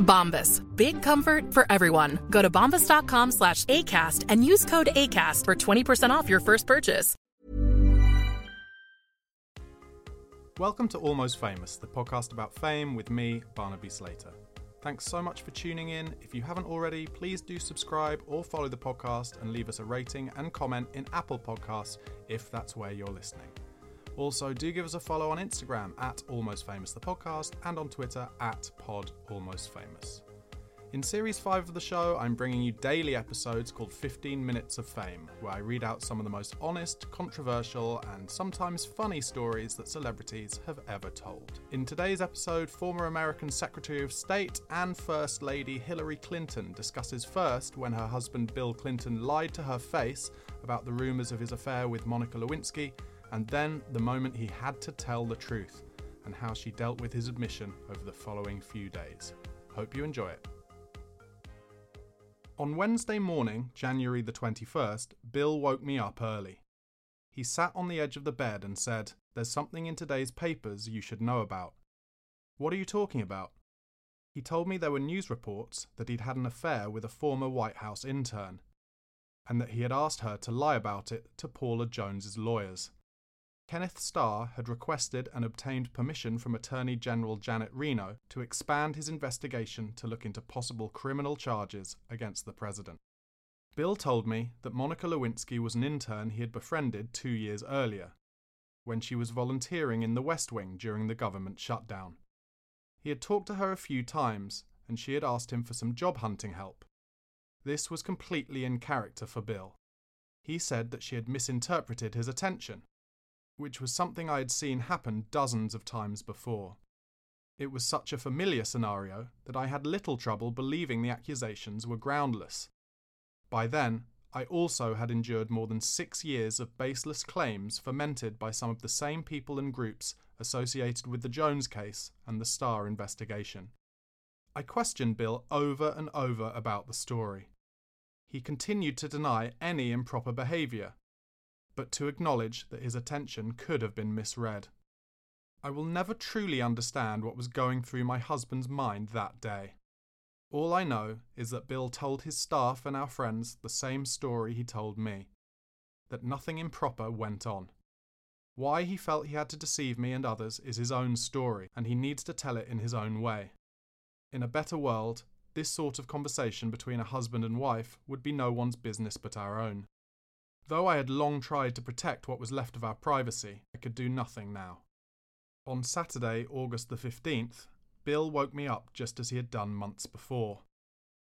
Bombas. Big comfort for everyone. Go to bombas.com slash ACAST and use code ACAST for 20% off your first purchase. Welcome to Almost Famous, the podcast about fame with me, Barnaby Slater. Thanks so much for tuning in. If you haven't already, please do subscribe or follow the podcast and leave us a rating and comment in Apple Podcasts if that's where you're listening. Also, do give us a follow on Instagram at Almost Famous the podcast and on Twitter at Pod Almost Famous. In Series 5 of the show, I'm bringing you daily episodes called 15 Minutes of Fame, where I read out some of the most honest, controversial, and sometimes funny stories that celebrities have ever told. In today's episode, former American Secretary of State and First Lady Hillary Clinton discusses first when her husband Bill Clinton lied to her face about the rumours of his affair with Monica Lewinsky, and then the moment he had to tell the truth, and how she dealt with his admission over the following few days. Hope you enjoy it. On Wednesday morning, January the 21st, Bill woke me up early. He sat on the edge of the bed and said, There's something in today's papers you should know about. What are you talking about? He told me there were news reports that he'd had an affair with a former White House intern, and that he had asked her to lie about it to Paula Jones's lawyers. Kenneth Starr had requested and obtained permission from Attorney General Janet Reno to expand his investigation to look into possible criminal charges against the president. Bill told me that Monica Lewinsky was an intern he had befriended two years earlier, when she was volunteering in the West Wing during the government shutdown. He had talked to her a few times, and she had asked him for some job hunting help. This was completely in character for Bill. He said that she had misinterpreted his attention which was something I had seen happen dozens of times before. It was such a familiar scenario that I had little trouble believing the accusations were groundless. By then, I also had endured more than six years of baseless claims fomented by some of the same people and groups associated with the Jones case and the Starr investigation. I questioned Bill over and over about the story. He continued to deny any improper behaviour, but to acknowledge that his attention could have been misread. I will never truly understand what was going through my husband's mind that day. All I know is that Bill told his staff and our friends the same story he told me that nothing improper went on. Why he felt he had to deceive me and others is his own story, and he needs to tell it in his own way. In a better world, this sort of conversation between a husband and wife would be no one's business but our own. Though I had long tried to protect what was left of our privacy, I could do nothing now. On Saturday, August the 15th, Bill woke me up just as he had done months before.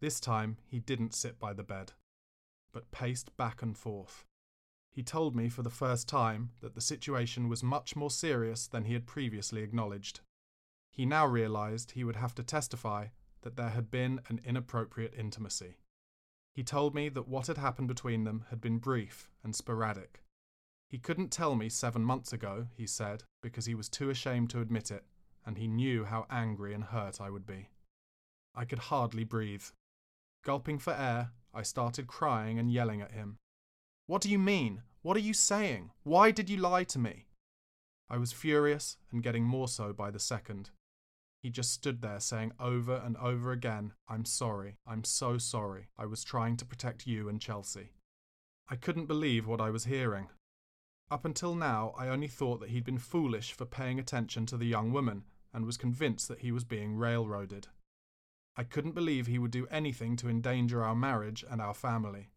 This time, he didn't sit by the bed, but paced back and forth. He told me for the first time that the situation was much more serious than he had previously acknowledged. He now realized he would have to testify that there had been an inappropriate intimacy. He told me that what had happened between them had been brief and sporadic. He couldn't tell me seven months ago, he said, because he was too ashamed to admit it, and he knew how angry and hurt I would be. I could hardly breathe. Gulping for air, I started crying and yelling at him. What do you mean? What are you saying? Why did you lie to me? I was furious and getting more so by the second. He just stood there saying over and over again, I'm sorry, I'm so sorry, I was trying to protect you and Chelsea. I couldn't believe what I was hearing. Up until now, I only thought that he'd been foolish for paying attention to the young woman and was convinced that he was being railroaded. I couldn't believe he would do anything to endanger our marriage and our family.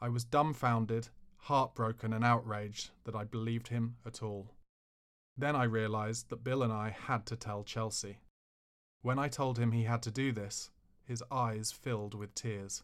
I was dumbfounded, heartbroken and outraged that I believed him at all. Then I realised that Bill and I had to tell Chelsea. When I told him he had to do this, his eyes filled with tears.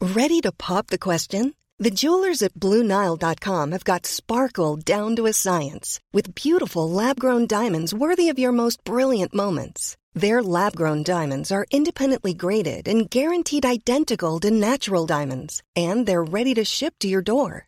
Ready to pop the question? The jewelers at BlueNile.com have got sparkle down to a science with beautiful lab grown diamonds worthy of your most brilliant moments. Their lab grown diamonds are independently graded and guaranteed identical to natural diamonds, and they're ready to ship to your door.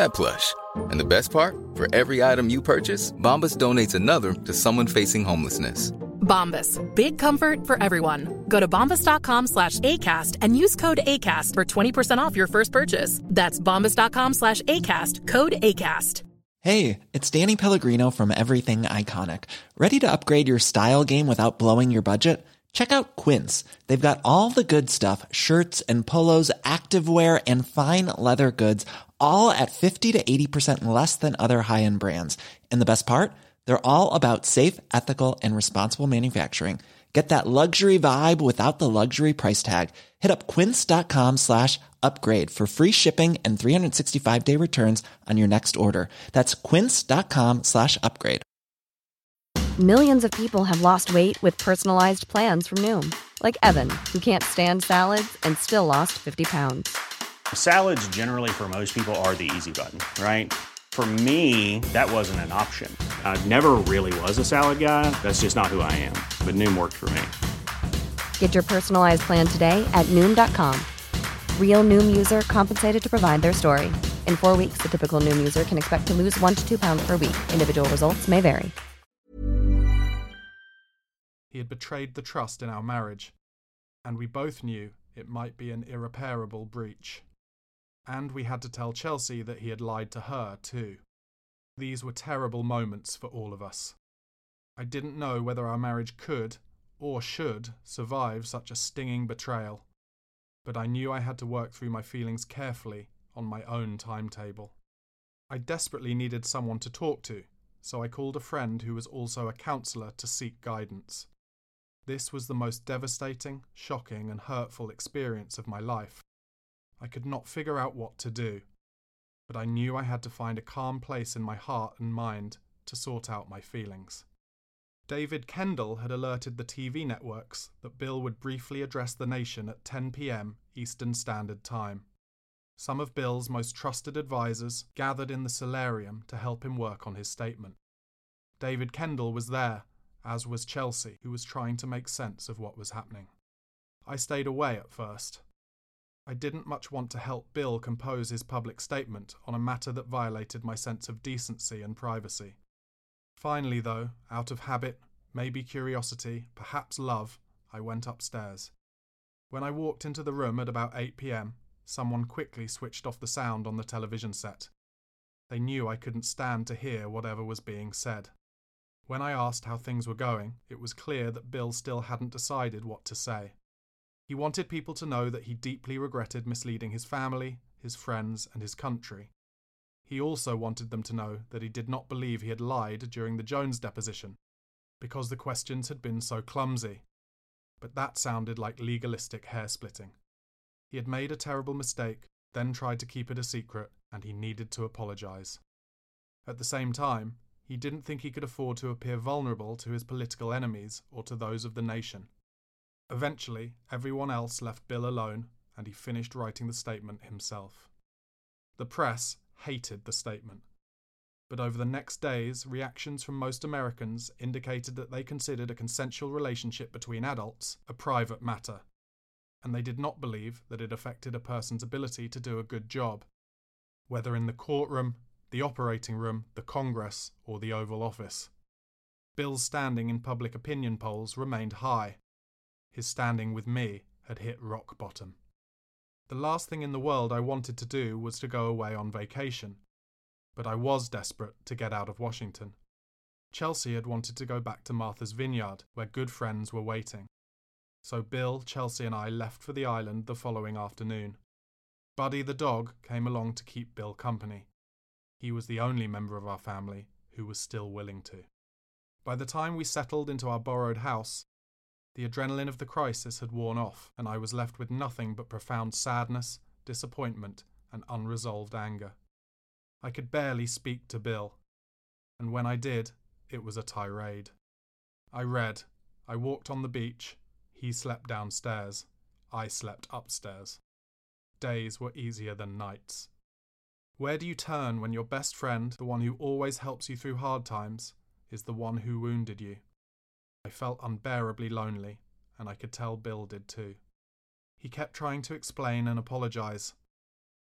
that plush. And the best part? For every item you purchase, Bombas donates another to someone facing homelessness. Bombas. Big comfort for everyone. Go to bombas.com slash ACAST and use code ACAST for 20% off your first purchase. That's bombas.com slash ACAST. Code ACAST. Hey, it's Danny Pellegrino from Everything Iconic. Ready to upgrade your style game without blowing your budget? Check out Quince. They've got all the good stuff shirts and polos, activewear, and fine leather goods all at 50 to 80% less than other high-end brands. And the best part? They're all about safe, ethical, and responsible manufacturing. Get that luxury vibe without the luxury price tag. Hit up quince.com slash upgrade for free shipping and 365-day returns on your next order. That's quince.com slash upgrade. Millions of people have lost weight with personalized plans from Noom. Like Evan, who can't stand salads and still lost 50 pounds. Salads, generally, for most people, are the easy button, right? For me, that wasn't an option. I never really was a salad guy. That's just not who I am. But Noom worked for me. Get your personalized plan today at Noom.com. Real Noom user compensated to provide their story. In four weeks, the typical Noom user can expect to lose one to two pounds per week. Individual results may vary. He had betrayed the trust in our marriage, and we both knew it might be an irreparable breach. And we had to tell Chelsea that he had lied to her, too. These were terrible moments for all of us. I didn't know whether our marriage could, or should, survive such a stinging betrayal, but I knew I had to work through my feelings carefully on my own timetable. I desperately needed someone to talk to, so I called a friend who was also a counsellor to seek guidance. This was the most devastating, shocking, and hurtful experience of my life. I could not figure out what to do, but I knew I had to find a calm place in my heart and mind to sort out my feelings. David Kendall had alerted the TV networks that Bill would briefly address the nation at 10 pm Eastern Standard Time. Some of Bill's most trusted advisers gathered in the solarium to help him work on his statement. David Kendall was there, as was Chelsea, who was trying to make sense of what was happening. I stayed away at first. I didn't much want to help Bill compose his public statement on a matter that violated my sense of decency and privacy. Finally, though, out of habit, maybe curiosity, perhaps love, I went upstairs. When I walked into the room at about 8 pm, someone quickly switched off the sound on the television set. They knew I couldn't stand to hear whatever was being said. When I asked how things were going, it was clear that Bill still hadn't decided what to say. He wanted people to know that he deeply regretted misleading his family, his friends, and his country. He also wanted them to know that he did not believe he had lied during the Jones deposition, because the questions had been so clumsy. But that sounded like legalistic hair splitting. He had made a terrible mistake, then tried to keep it a secret, and he needed to apologize. At the same time, he didn't think he could afford to appear vulnerable to his political enemies or to those of the nation. Eventually, everyone else left Bill alone, and he finished writing the statement himself. The press hated the statement. But over the next days, reactions from most Americans indicated that they considered a consensual relationship between adults a private matter, and they did not believe that it affected a person's ability to do a good job, whether in the courtroom, the operating room, the Congress, or the Oval Office. Bill's standing in public opinion polls remained high. His standing with me had hit rock bottom. The last thing in the world I wanted to do was to go away on vacation. but I was desperate to get out of Washington. Chelsea had wanted to go back to Martha's Vineyard, where good friends were waiting. So Bill, Chelsea, and I left for the island the following afternoon. Buddy the dog came along to keep Bill company. He was the only member of our family who was still willing to. By the time we settled into our borrowed house, the adrenaline of the crisis had worn off, and I was left with nothing but profound sadness, disappointment, and unresolved anger. I could barely speak to Bill, and when I did, it was a tirade. I read, I walked on the beach, he slept downstairs, I slept upstairs. Days were easier than nights. Where do you turn when your best friend, the one who always helps you through hard times, is the one who wounded you? I felt unbearably lonely, and I could tell Bill did too. He kept trying to explain and apologize,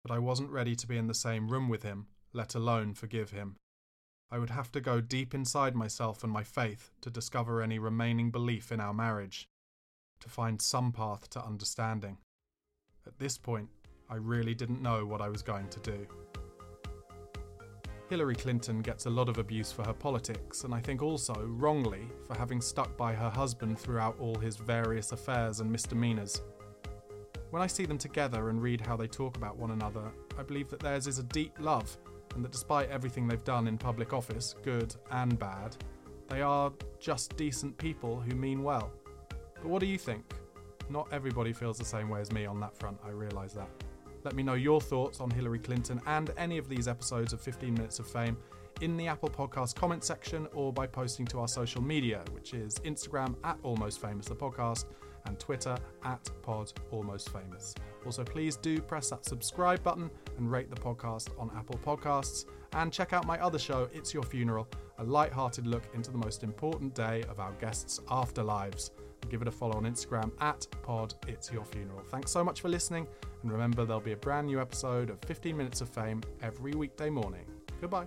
but I wasn't ready to be in the same room with him, let alone forgive him. I would have to go deep inside myself and my faith to discover any remaining belief in our marriage, to find some path to understanding. At this point, I really didn't know what I was going to do. Hillary Clinton gets a lot of abuse for her politics, and I think also, wrongly, for having stuck by her husband throughout all his various affairs and misdemeanours. When I see them together and read how they talk about one another, I believe that theirs is a deep love, and that despite everything they've done in public office, good and bad, they are just decent people who mean well. But what do you think? Not everybody feels the same way as me on that front, I realise that. Let me know your thoughts on Hillary Clinton and any of these episodes of 15 Minutes of Fame in the Apple Podcast comment section or by posting to our social media, which is Instagram at Almost Famous the podcast and Twitter at Pod Almost Famous. Also, please do press that subscribe button and rate the podcast on Apple Podcasts. And check out my other show, It's Your Funeral, a light-hearted look into the most important day of our guests' afterlives. Give it a follow on Instagram at Pod It's Your Funeral. Thanks so much for listening, and remember there'll be a brand new episode of 15 Minutes of Fame every weekday morning. Goodbye.